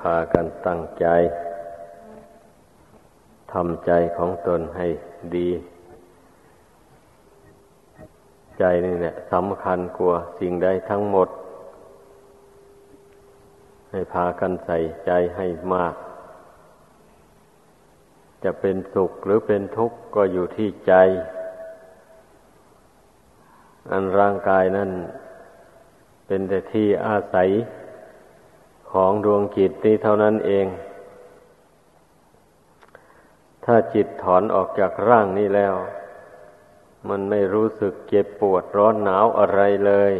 พากันตั้งใจทำใจของตนให้ดี ใจนี่แหละสำคัญกว่าสิ่งใดทั้งหมด ให้พากันใส่ใจให้มาก จะเป็นสุขหรือเป็นทุกข์ก็อยู่ที่ใจ อันร่างกายนั่นเป็นแต่ที่อาศัย ของดวงจิตนี้เท่านั้นเอง ถ้าจิตถอนออกจากร่างนี้แล้ว มันไม่รู้สึกเจ็บปวดร้อนหนาวอะไรเลย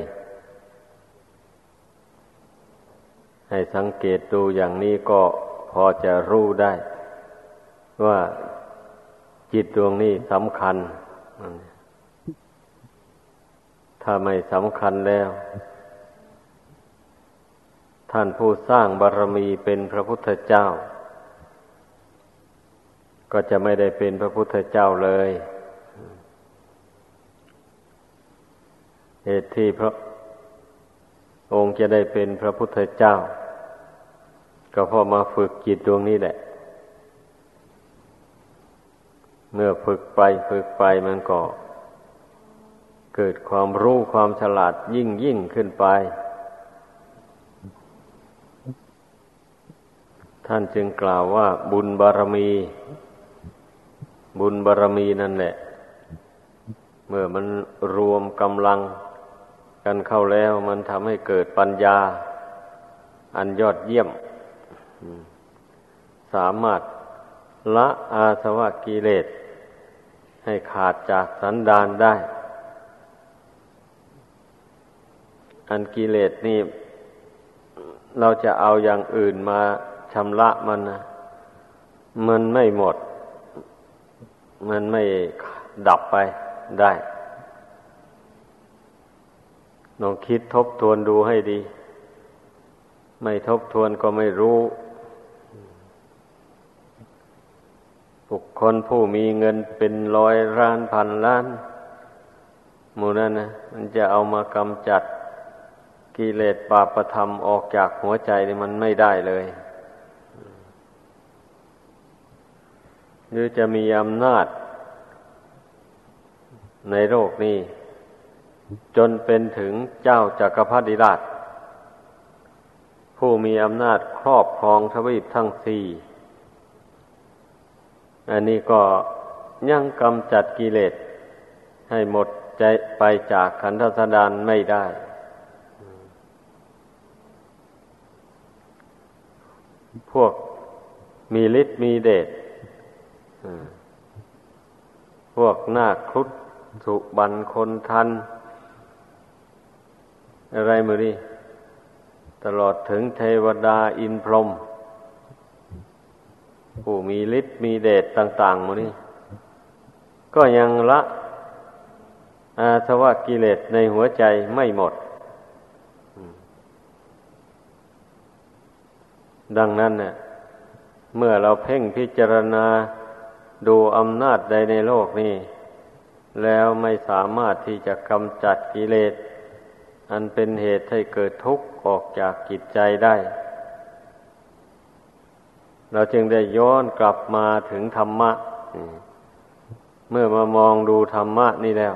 ให้สังเกตดูอย่างนี้ก็พอจะรู้ได้ ว่าจิตดวงนี้สำคัญ ถ้าไม่สำคัญแล้ว ท่านผู้สร้างบารรมีเป็นพระพุทธเจ้า ก็จะไม่ได้เป็นพระพุทธเจ้าเลย เหตุที่พระองค์จะได้เป็นพระพุทธเจ้า ก็เพราะมาฝึกจิตดวงนี้แหละ เมื่อฝึกไปฝึกไปมันก็ เกิดความรู้ความฉลาดยิ่งยิ่งขึ้นไป ท่านจึงกล่าวว่าบุญบารมี บุญบารมีนั่นแหละ เมื่อมันรวมกำลังกันเข้าแล้วมันทำให้เกิดปัญญา อันยอดเยี่ยม สามารถละอาสวะกิเลส ให้ขาดจากสันดานได้ อันกิเลสนี่ เราจะเอาอย่างอื่นมา ชำระมันนะมันไม่หมด มันไม่ดับไปได้ลองคิดทบทวนดูให้ดี ไม่ทบทวนก็ไม่รู้บุคคลผู้มีเงินเป็นร้อยล้านพันล้านหมู่นั้นนะมันจะเอามากำจัดกิเลสปาประธรรมออกจากหัวใจนี่มันไม่ได้เลย หรือจะมีอำนาจ ในโลกนี้ จนเป็นถึงเจ้าจากักรพรรดิราช ผู้มีอำนาจครอบครองทวีปทั้งสี่อันนี้ก็ยังกำจัดกิเลสให้หมดใจไปจากขันธสดานไม่ได้ พวกมีฤทธิ์มีเดช พวกนาคครุฑสุบันคนทัน อะไรมือนี่ตลอดถึงเทวดาอินพรหมผู้มีฤทธิ์มีเดชต่างๆมือนี่ก็ยังละอาสวะกิเลสในหัวใจไม่หมด ดังนั้นเนี่ยเมื่อเราเพ่งพิจารณา ดูอำนาจใดในโลกนี้ แล้วไม่สามารถที่จะกำจัดกิเลส อันเป็นเหตุให้เกิดทุกข์ออกจากจิตใจได้ เราจึงได้ย้อนกลับมาถึงธรรมะ เมื่อมามองดูธรรมะนี่แล้ว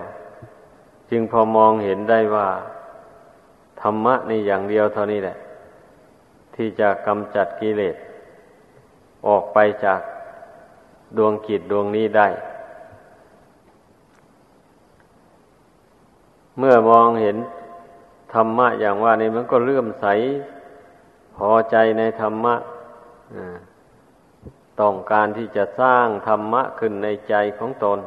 จึงพอมองเห็นได้ว่า ธรรมะนี่อย่างเดียวเท่านี้แหละ ที่จะกำจัดกิเลส ออกไปจาก ดวงจิตดวงนี้ได้ เมื่อมองเห็นธรรมะอย่างว่านี้มันก็เลื่อมใส พอใจในธรรมะต้องการที่จะสร้างธรรมะขึ้นในใจของตน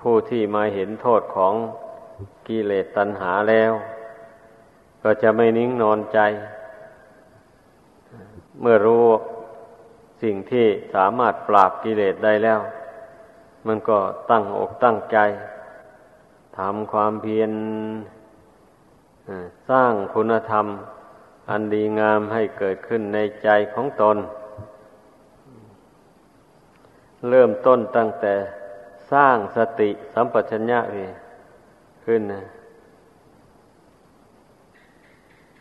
ผู้ที่มาเห็นโทษของกิเลสตัณหาแล้ว ก็จะไม่นิ่งนอนใจ เมื่อรู้ สิ่งที่สามารถปราบกิเลสได้แล้ว มันก็ตั้งอกตั้งใจทำความเพียรสร้างคุณธรรม อันดีงามให้เกิดขึ้นในใจของตน เริ่มต้นตั้งแต่สร้างสติสัมปชัญญะขึ้นนะ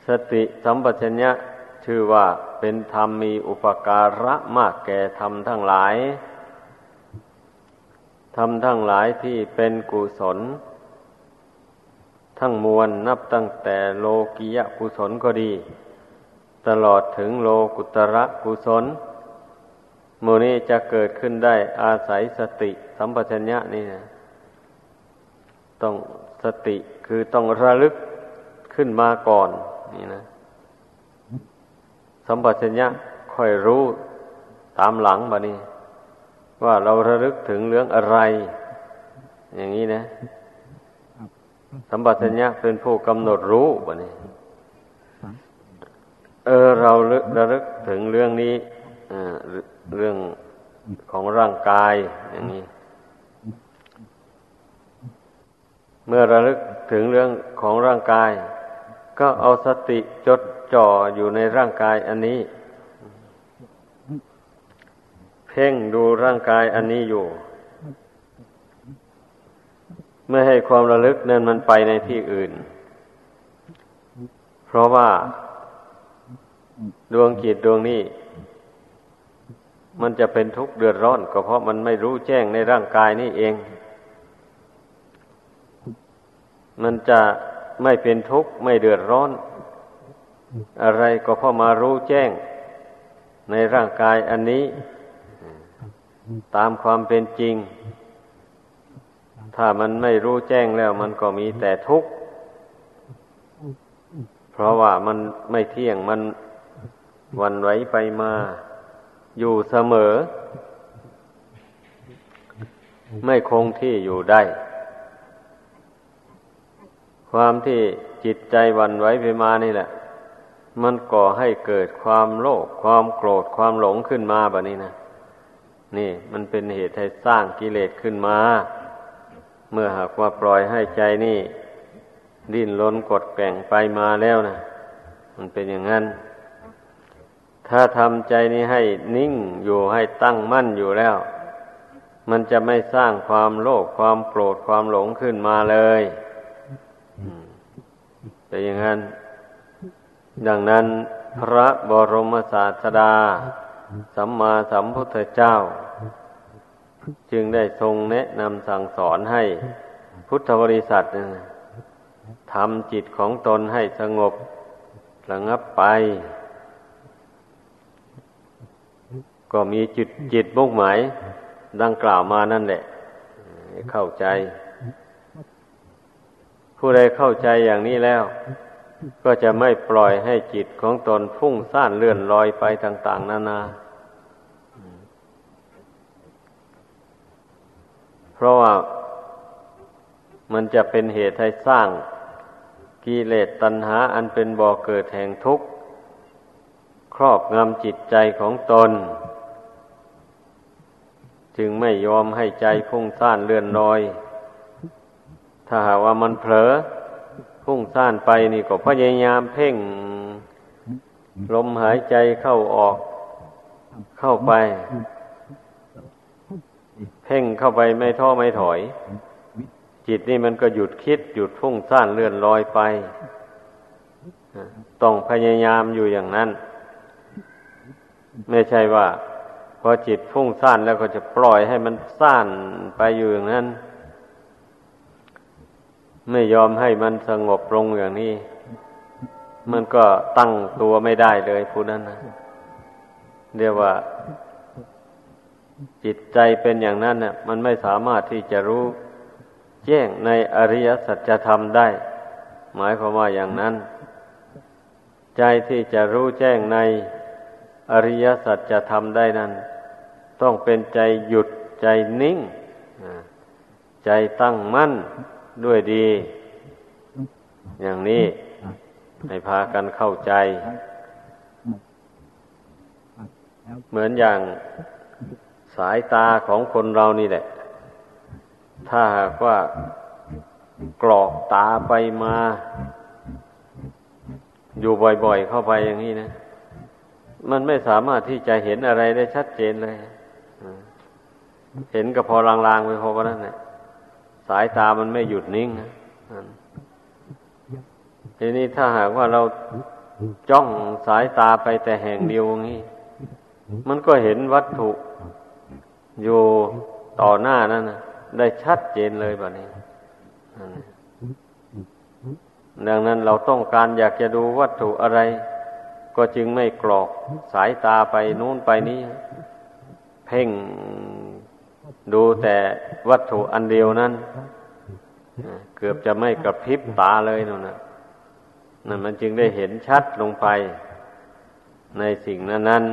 สติสัมปชัญญะชื่อว่า เป็นธรรมมีอุปการะมากแก่ธรรมทั้งหลาย ธรรมทั้งหลายที่เป็นกุศล ทั้งมวลนับตั้งแต่โลกิยะกุศลก็ดี ตลอดถึงโลกุตระกุศลมูนี้จะเกิดขึ้นได้อาศัยสติสัมปชัญญะนี่นะต้องสติคือต้องระลึกขึ้นมาก่อนนี่นะ สัมปชัญญะค่อยรู้ตามหลังบะนี้ ว่าเราระลึกถึงเรื่องอะไร อย่างนี้นะ สัมปชัญญะเป็นผู้กำหนดรู้บะนี้ เออเราระลึกถึงเรื่องนี้เรื่องของร่างกายอย่างนี้ เมื่อระลึกถึงเรื่องของร่างกาย ก็เอาสติจด จ่ออยู่ในร่างกายอันนี้ เพ่งดูร่างกายอันนี้อยู่เมื่อให้ความระลึกนั้นมันไปในที่อื่น เพราะว่า ดวงจิตดวงนี้ มันจะเป็นทุกข์เดือดร้อน ก็เพราะมันไม่รู้แจ้งในร่างกายนี่เอง มันจะไม่เป็นทุกข์ไม่เดือดร้อน อะไรก็เพรามารู้แจ้งในร่างกายอันนี้ ตามความเป็นจริง ถ้ามันไม่รู้แจ้งแล้ว มันก็มีแต่ทุกข์ เพราะว่ามันไม่เที่ยงมันวันไหวไปมา อยู่เสมอ ไม่คงที่อยู่ได้ ความที่จิตใจวันไหวไปมานี่แหละ มันก่อให้เกิดความโลภความโกรธความหลงขึ้นมาแบบนี้นะนี่มันเป็นเหตุให้สร้างกิเลสขึ้นมา เมื่อหากว่าปล่อยให้ใจนี่ ดิ้นรนกดแก่งไปมาแล้วนะมันเป็นอย่างนั้น ถ้าทำใจนี้ให้นิ่งอยู่ให้ตั้งมั่นอยู่แล้ว มันจะไม่สร้างความโลภความโกรธความหลงขึ้นมาเลยแต่อย่างนั้น ดังนั้นพระบรมศาสดา สัมมาสัมพุทธเจ้า จึงได้ทรงแนะนำสั่งสอนให้พุทธบริษัททำจิตของตนให้สงบระงับไป ก็มีจิตจิตมุ่งหมาย ดังกล่าวมานั่นแหละ เข้าใจ ผู้ใดเข้าใจอย่างนี้แล้ว ก็จะไม่ปล่อยให้จิตของตนฟุ้งซ่านเลื่อนลอยไปต่าง ๆ นานา เพราะว่ามันจะเป็นเหตุให้สร้างกิเลสตัณหาอันเป็นบ่อเกิดแห่งทุกข์ ครอบงำจิตใจของตน จึงไม่ยอมให้ใจพุ่งซ่านเลื่อนลอย ถ้าหากว่ามันเผลอ พุ่งซ่านไปนี่ก็พยายามเพ่งลมหายใจเข้าออก เข้าไป เพ่งเข้าไปไม่ท้อไม่ถอย จิตนี่มันก็หยุดคิด หยุดพุ่งซ่านเลื่อนลอยไปต้องพยายามอยู่อย่างนั้น ไม่ใช่ว่า พอจิตฟุ้งซ่านแล้วก็จะปล่อยให้มันซ่านไปอยู่อย่างนั้น ไม่ยอมให้มันสงบลงอย่างนี้ มันก็ตั้งตัวไม่ได้เลยผู้นั้นนะเรียกว่า จิตใจเป็นอย่างนั้นน่ะ มันไม่สามารถที่จะรู้แจ้งในอริยสัจธรรมได้ หมายความว่าอย่างนั้น ใจที่จะรู้แจ้งในอริยสัจธรรมได้นั้น ต้องเป็นใจหยุดใจนิ่ง ใจตั้งมั่น ด้วยดี อย่างนี้ให้พากันเข้าใจ เหมือนอย่างสายตาของคนเรานี่แหละ ถ้าหากว่ากรอกตาไปมา อยู่บ่อยๆเข้าไปอย่างนี้นะ มันไม่สามารถที่จะเห็นอะไรได้ชัดเจนเลย เห็นก็พอลางๆไปพอกันนั่นแหละ สายตามันไม่หยุดนิ่งทีนี้ถ้าหากว่าเราจ้องสายตาไปแต่แห่งเดียวงี้ มันก็เห็นวัตถุอยู่ต่อหน้านั่นนะได้ชัดเจนเลยแบบนี้ ดังนั้นเราต้องการอยากจะดูวัตถุอะไร ก็จึงไม่กรอกสายตาไปนู้นไปนี้ เพ่ง ดูแต่วัตถุอันเดียวนั้น เกือบจะไม่กระพริบตาเลยนั่นนะนั่นมันจึงได้เห็นชัดลงไป ในสิ่งนั้นนั้น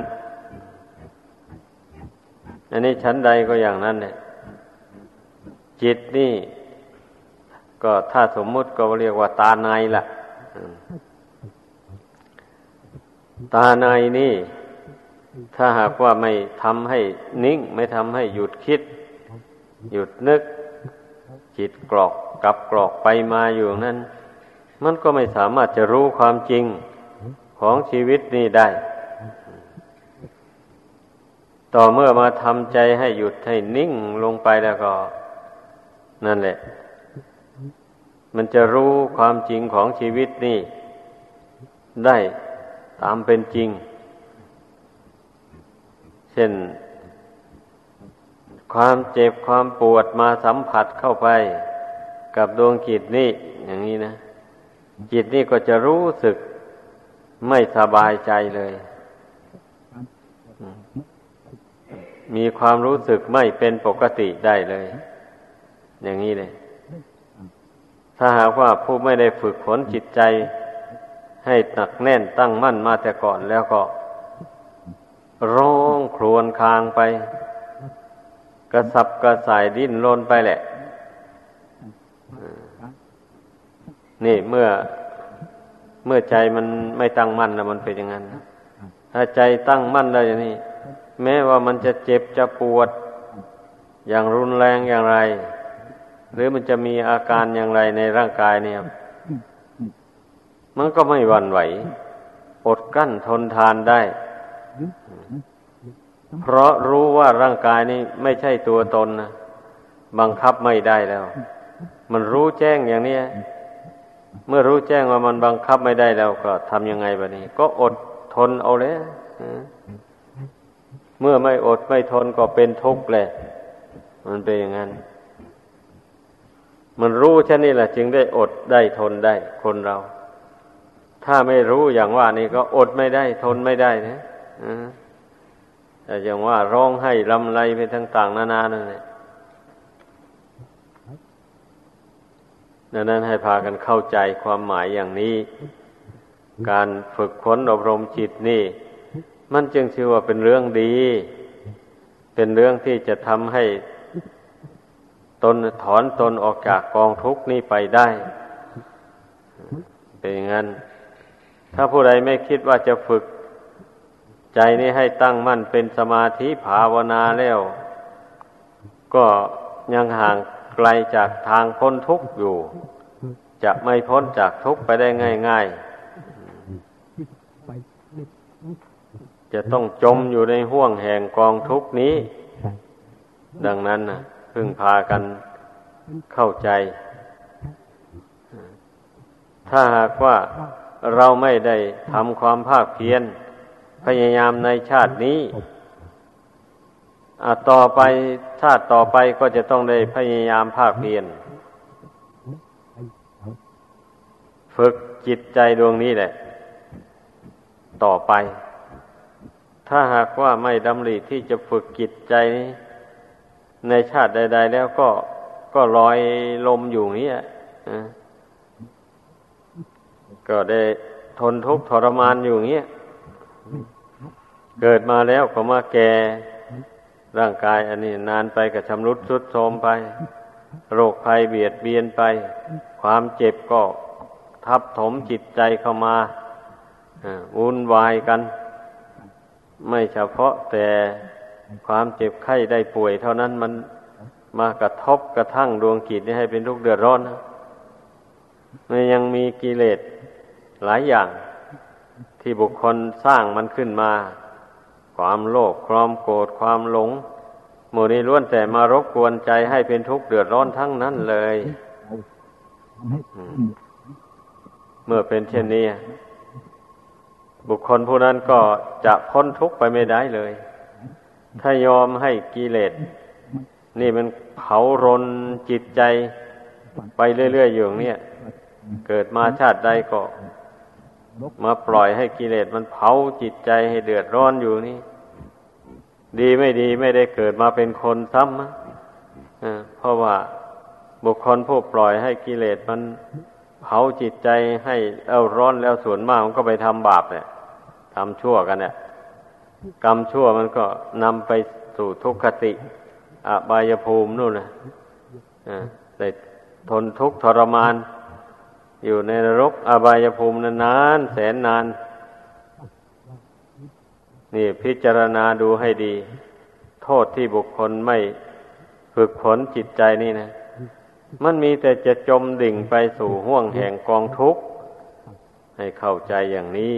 อันนี้ชั้นใดก็อย่างนั้นเนี่ยจิตนี่ก็ถ้าสมมุติก็เรียกว่าตาในละตาในนี่ ถ้าหากว่าไม่ทำให้นิ่ง ไม่ทำให้หยุดคิด หยุดนึก จิตกรอกกับกรอกไปมาอยู่นั้น มันก็ไม่สามารถจะรู้ความจริงของชีวิตนี้ได้ ต่อเมื่อมาทำใจให้หยุดให้นิ่งลงไปแล้วก็ นั่นแหละ มันจะรู้ความจริงของชีวิตนี่ ได้ตามเป็นจริง เช่น ความเจ็บความปวดมาสัมผัสเข้าไป กับดวงจิตนี่อย่างนี้นะ จิตนี่ก็จะรู้สึกไม่สบายใจเลย มีความรู้สึกไม่เป็นปกติได้เลย อย่างนี้เลย ถ้าหากว่าผู้ไม่ได้ฝึกฝนจิตใจ ให้หนักแน่นตั้งมั่นมาแต่ก่อนแล้วก็ ร้องครวญคางไป กระสับกระส่ายดิ้นรนไปแหละนี่เมื่อเมื่อใจมันไม่ตั้งมั่นแล้วมันเป็นอย่างนั้นถ้าใจตั้งมั่นแล้วอย่างนี้ แม้ว่ามันจะเจ็บจะปวด อย่างรุนแรงอย่างไร หรือมันจะมีอาการอย่างไรในร่างกายเนี่ย มันก็ไม่หวั่นไหว อดกั้นทนทานได้ เพราะรู้ว่าร่างกายนี้ไม่ใช่ตัวตนนะบังคับไม่ได้แล้ว มันรู้แจ้งอย่างนี้เมื่อรู้แจ้งว่ามันบังคับไม่ได้แล้วก็ทำยังไงบะนี้ ก็อดทนเอาเลยเมื่อไม่อดไม่ทนก็เป็นทุกข์แหละ มันเป็นอย่างนั้น มันรู้แค่นี้แหละ จึงได้อดได้ทนได้ คนเรา ถ้าไม่รู้อย่างว่านี่ก็อดไม่ได้ ทนไม่ได้นะ แต่อย่างว่าร้องให้ลำไรไปทั้งต่างนานานั่นแหละดังนั้นให้พากันเข้าใจความหมายอย่างนี้ การฝึกฝนอบรมจิตนี่ มันจึงชื่อว่าเป็นเรื่องดี เป็นเรื่องที่จะทำให้ตนถอนตนออกจากกองทุกข์นี้ไปได้ เป็นอย่างนั้น ถ้าผู้ใดไม่คิดว่าจะฝึก ใจนี้ให้ตั้งมั่นเป็นสมาธิภาวนาแล้ว ก็ยังห่างไกลจากทางพ้นทุกข์อยู่ จะไม่พ้นจากทุกข์ไปได้ง่าย ๆ จะต้องจมอยู่ในห่วงแห่งกองทุกข์นี้ ดังนั้นนะพึ่งพากันเข้าใจ ถ้าหากว่าเราไม่ได้ทำความภาคเพียร พยายามในชาตินี้ต่อไปชาติต่อไปก็จะต้องได้พยายามภาคเพียรฝึกจิตใจดวงนี้แหละ ต่อไป ถ้าหากว่าไม่ดำริที่จะฝึกจิตใจนี้ ในชาติใด ๆ แล้วก็ก็ลอยลมอยู่นี้อะก็ได้ทนทุกข์ทรมานอยู่เงี้ย เกิดมาแล้วก็มาแก่ร่างกายอันนี้นานไปกับชำรุดทรุดโทรมไป โรคภัยเบียดเบียนไป ความเจ็บก็ทับถมจิตใจเข้ามาวุ่นวายกัน ไม่เฉพาะแต่ความเจ็บไข้ได้ป่วยเท่านั้นมันมากระทบกระทั่งดวงกิจให้เป็นทุกข์เดือดร้อนนะมันยังมีกิเลสหลายอย่างที่บุคคลสร้างมันขึ้นมา ความโลภความโกรธความหลงหมู่นี้ล้วนแต่มารบกวนใจให้เป็นทุกข์เดือดร้อนทั้งนั้นเลย เมื่อเป็นเช่นนี้ บุคคลผู้นั้นก็จะพ้นทุกข์ไปไม่ได้เลย ถ้ายอมให้กิเลสนี่มันเผารนจิตใจไปเรื่อยๆอยู่เนี่ย เกิดมาชาติใดก็ มาปล่อยให้กิเลสมันเผาจิตใจให้เดือดร้อนอยู่นี่ ดีไม่ดีไม่ได้เกิดมาเป็นคนซ้ำเพราะว่าบุคคลผู้ปล่อยให้กิเลสมันเผาจิตใจให้เอาร้อนแล้วส่วนมากมันก็ไปทำบาปเนี่ยทำชั่วกันเนี่ยกรรมชั่วมันก็นำไปสู่ทุกขติอบายภูมินู่นนะได้ทนทุกข์ทรมาน อยู่ในนรกอบายภูมินานแสนนาน นี่พิจารณาดูให้ดี โทษที่บุคคลไม่ฝึกฝนจิตใจนี่นะ มันมีแต่จะจมดิ่งไปสู่ห่วงแห่งกองทุกข์ให้เข้าใจอย่างนี้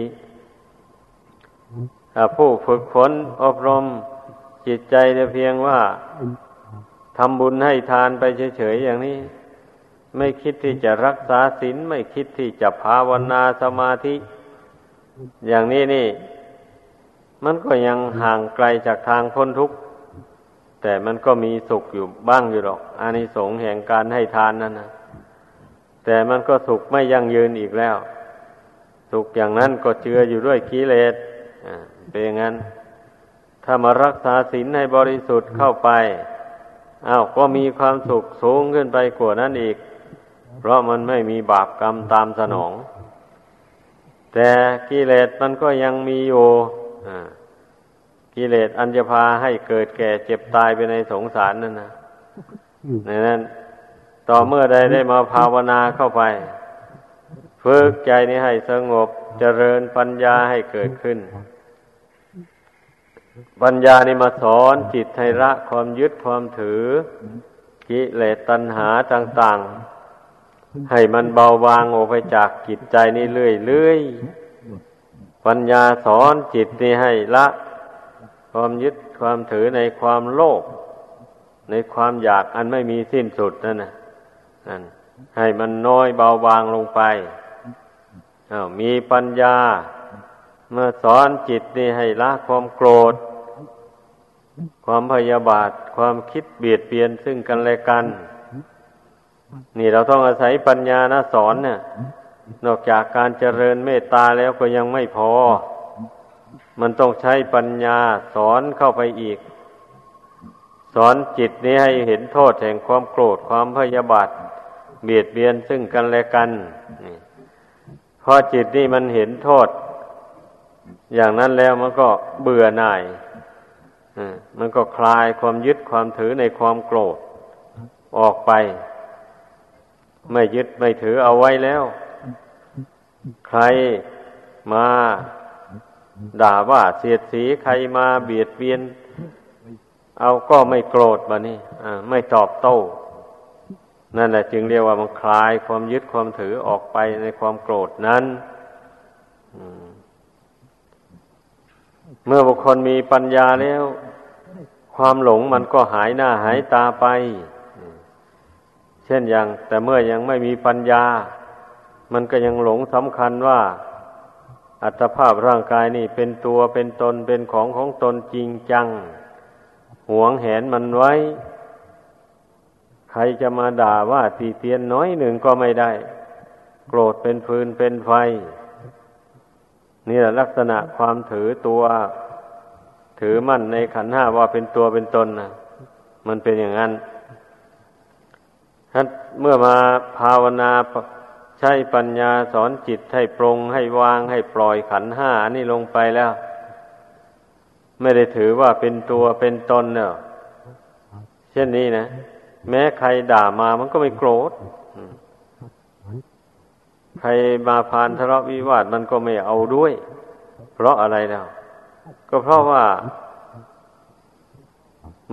ถ้าผู้ฝึกฝนอบรมจิตใจแต่เพียงว่าทำบุญให้ทานไปเฉยๆอย่างนี้ ไม่คิดที่จะรักษาศีลไม่คิดที่จะภาวนาสมาธิ อย่างนี้นี่ มันก็ยังห่างไกลจากทางพ้นทุกข์แต่มันก็มีสุขอยู่บ้างอยู่หรอกอานิสงส์แห่งการให้ทานนั่นนะแต่มันก็สุขไม่ยั่งยืนอีกแล้ว สุขอย่างนั้นก็เจืออยู่ด้วยกิเลสเป็นอย่างนั้น ถ้ามารักษาศีลให้บริสุทธิ์เข้าไปอ้าวก็มีความสุขสูงขึ้นไปกว่านั้นอีก เพราะมันไม่มีบาปกรรมตามสนอง แต่กิเลสมันก็ยังมีอยู่กิเลสอันจะพาให้เกิดแก่เจ็บตายไปในสงสารนั่นนะในนั้น ต่อเมื่อใดได้มาภาวนาเข้าไป ฝึกใจนี้ให้สงบเจริญปัญญาให้เกิดขึ้น ปัญญานี่มาสอนจิตให้ละความยึดความถือ กิเลสตัณหาต่าง ๆ ให้มันเบาบางออกไปจากจิตใจนี่เรื่อยๆปัญญาสอนจิตนี่ให้ละ ความยึดความถือในความโลภในความอยากอันไม่มีสิ้นสุดนั่นนะนั่นให้มันน้อยเบาบางลงไปอา้าวมีปัญญาเมื่อสอนจิตนี่ให้ละความโกรธ ความพยาบาท ความคิดเบียดเบียนซึ่งกันและกัน นี่เราต้องอาศัยปัญญานะสอนเนี่ยนอกจากการเจริญเมตตาแล้วก็ยังไม่พอ มันต้องใช้ปัญญาสอนเข้าไปอีก สอนจิตนี้ให้เห็นโทษแห่งความโกรธความพยาบาทเบียดเบียนซึ่งกันและกันพอจิตนี่มันเห็นโทษ อย่างนั้นแล้วมันก็เบื่อหน่ายมันก็คลายความยึดความถือในความโกรธออกไป ไม่ยึดไม่ถือเอาไว้แล้ว ใครมาด่าว่าเสียดสีใครมาเบียดเบียน เอาก็ไม่โกรธบะนี่ไม่ตอบโต้ นั่นแหละจึงเรียกว่ามันคลายความยึดความถือออกไปในความโกรธนั้นเมื่อบุคคลมีปัญญาแล้ว ความหลงมันก็หายหน้าหายตาไป เช่นอย่าง แต่เมื่อยังไม่มีปัญญา มันก็ยังหลงสำคัญว่า อัตภาพร่างกายนี่เป็นตัวเป็นตนเป็นของของตนจริงจัง หวงแหนมันไว้ ใครจะมาด่าว่าตีเตียนน้อยหนึ่งก็ไม่ได้ โกรธเป็นฟืนเป็นไฟ นี่แหละลักษณะความถือตัว ถือมั่นในขันห้าว่าเป็นตัวเป็นตนนะมันเป็นอย่างนั้น เมื่อมาภาวนาใช้ปัญญาสอนจิตให้ปรงให้วางให้ปล่อยขันห้าอันนี้ลงไปแล้ว ไม่ได้ถือว่าเป็นตัวเป็นตนเนาะเช่นนี้นะ แม้ใครด่ามามันก็ไม่โกรธใครมาพานทะเลาะวิวาทมันก็ไม่เอาด้วย เพราะอะไรแล้วก็เพราะว่า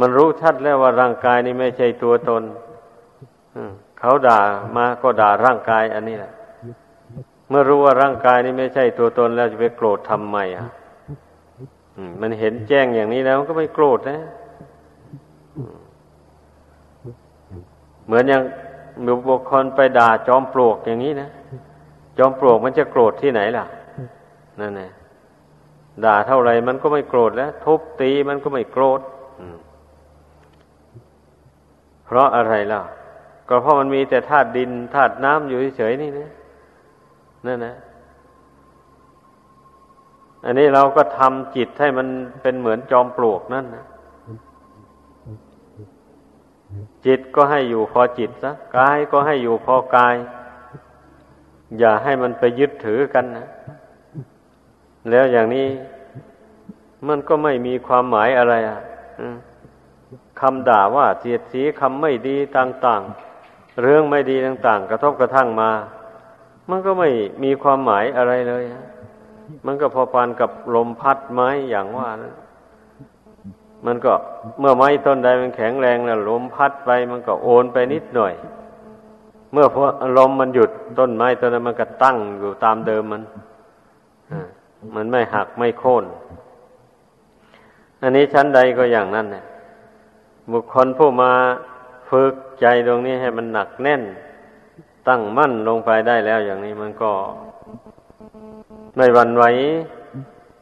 มันรู้ชัดแล้วว่าร่างกายนี้ไม่ใช่ตัวตน เขาด่ามาก็ด่าร่างกาย อันนี้แหละ เมื่อรู้ว่าร่างกายนี้ไม่ใช่ตัวตนแล้วจะไปโกรธทำไมอะมันเห็นแจ้งอย่างนี้แล้วก็ไม่โกรธนะเหมือนอย่างบุคคลไปด่าจอมปลวกอย่างนี้นะจอมปลวกมันจะโกรธที่ไหนล่ะนั่นไงด่าเท่าไรมันก็ไม่โกรธแล้วทุบตีมันก็ไม่โกรธเพราะอะไรล่ะ ก็เพราะมันมีแต่ธาตุดินธาตุน้ำอยู่เฉยๆนี่นะนั่นนะ อันนี้เราก็ทำจิตให้มันเป็นเหมือนจอมปลวกนั่นนะจิตก็ให้อยู่พอจิตซะกายก็ให้อยู่พอกาย อย่าให้มันไปยึดถือกันนะแล้วอย่างนี้มันก็ไม่มีความหมายอะไรอะคำด่าว่าเสียดสีคำไม่ดีต่าง ๆ เรื่องไม่ดีต่างๆ กระทบกระทั่งมา มันก็ไม่มีความหมายอะไรเลยมันก็พอปานกับลมพัดไม้อย่างว่านะมันก็เมื่อไม้ต้นใดมันแข็งแรงแล้วลมพัดไป มันก็โอนไปนิดหน่อย เมื่อพอลมมันหยุดต้นไม้ต้นนั้นมันก็ตั้งอยู่ตามเดิมมันมันไม่หักไม่โค่นอันนี้ชั้นใดก็อย่างนั้นเนี่ยบุคคลผู้มา ฝึกใจตรงนี้ให้มันหนักแน่น ตั้งมั่นลงไปได้แล้วอย่างนี้มันก็ไม่หวั่นไหว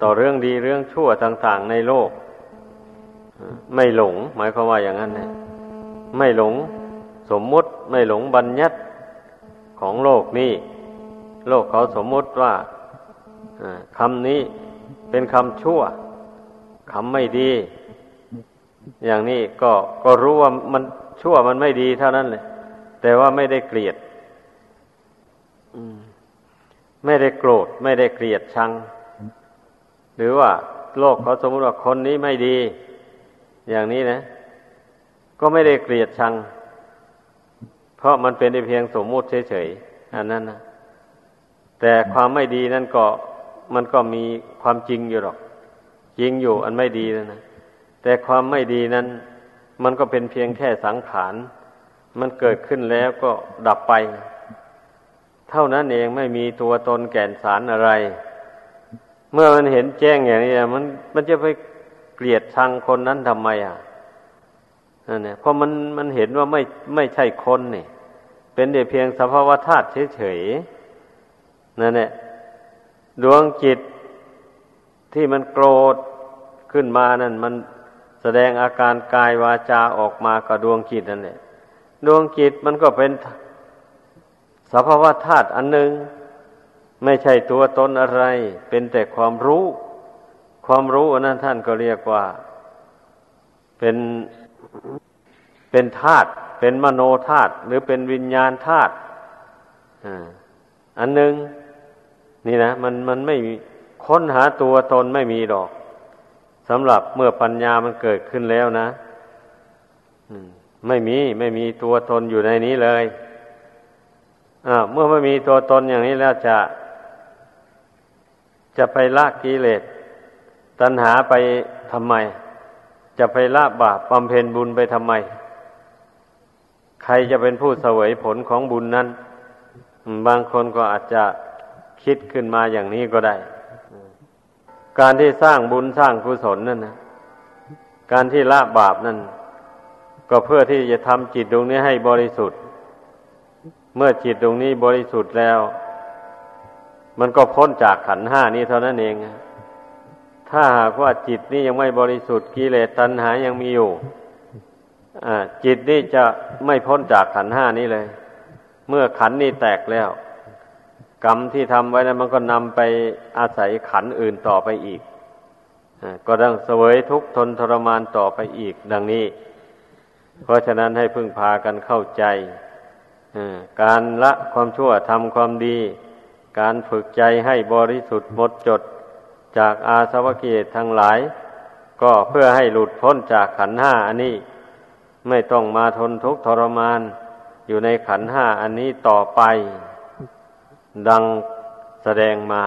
ต่อเรื่องดีเรื่องชั่วต่างๆในโลก ไม่หลง หมายความว่าอย่างนั้นเนี่ยไม่หลงสมมุติไม่หลงบัญญัติของโลกนี้ โลกเขาสมมุติว่าคำนี้เป็นคำชั่วคำไม่ดี อย่างนี้ก็ก็รู้ว่ามัน ชั่วมันไม่ดีเท่านั้นเลยแต่ว่าไม่ได้เกลียดไม่ได้โกรธ ไม่ได้เกลียดชัง หรือว่าโลกเขาสมมติว่าคนนี้ไม่ดี อย่างนี้นะ ก็ไม่ได้เกลียดชัง เพราะมันเป็นเพียงสมมุติเฉยๆอันนั้นนะแต่ความไม่ดีนั่นก็มันก็มีความจริงอยู่หรอก จริงอยู่อันไม่ดีนะนะแต่ความไม่ดีนั้น มันก็เป็นเพียงแค่สังขาร มันเกิดขึ้นแล้วก็ดับไป เท่านั้นเองไม่มีตัวตนแก่นสารอะไร เมื่อมันเห็นแจ้งอย่างนี้มันมันจะไปเกลียดชังคนนั้นทำไมอะนั่นเนี่ยเพราะมันมันเห็นว่าไม่ไม่ใช่คนนี่ เป็นแต่เพียงสภาวะธาตุเฉยๆนั่นแหละดวงจิตที่มันโกรธขึ้นมานั่นมัน แสดงอาการกายวาจาออกมากับดวงจิตนั่นแหละดวงจิตมันก็เป็นสภาวะธาตุอันหนึ่งไม่ใช่ตัวตนอะไร เป็นแต่ความรู้ ความรู้อันนั้นท่านก็เรียกว่า เป็นเป็นธาตุเป็นมโนธาตุหรือเป็นวิญญาณธาตุอันหนึ่งนี่นะ มันมันไม่ค้นหาตัวตนไม่มีดอก สำหรับเมื่อปัญญามันเกิดขึ้นแล้วนะไม่มีไม่มีตัวตนอยู่ในนี้เลยเมื่อไม่มีตัวตนอย่างนี้แล้วจะ จะไปละกิเลสตัณหาไปทำไม จะไปละบาปบำเพ็ญบุญไปทำไม ใครจะเป็นผู้เสวยผลของบุญนั้น บางคนก็อาจจะคิดขึ้นมาอย่างนี้ก็ได้ การที่สร้างบุญสร้างกุศลนั่นนะการที่ละบาปนั่น ก็เพื่อที่จะทำจิตตรงนี้ให้บริสุทธิ์ เมื่อจิตตรงนี้บริสุทธิ์แล้ว มันก็พ้นจากขันห้านี้เท่านั้นเอง ถ้าหากว่าจิตนี้ยังไม่บริสุทธิ์กิเลสตัณหายังมีอยู่จิตนี้จะไม่พ้นจากขันห้านี้เลย เมื่อขันนี้แตกแล้ว กรรมที่ทำไว้นั้นมันก็นำไปอาศัยขันอื่นต่อไปอีกก็ต้องเสวยทุกทนทรมานต่อไปอีก ดังนี้ เพราะฉะนั้นให้พึ่งพากันเข้าใจการละความชั่วทำความดี การฝึกใจให้บริสุทธิ์หมดจดจากอาสวะกิเลสทั้งหลาย ก็เพื่อให้หลุดพ้นจากขันห้าอันนี้ ไม่ต้องมาทนทุกข์ทรมานอยู่ในขันห้าอันนี้ต่อไป ดังแสดงมา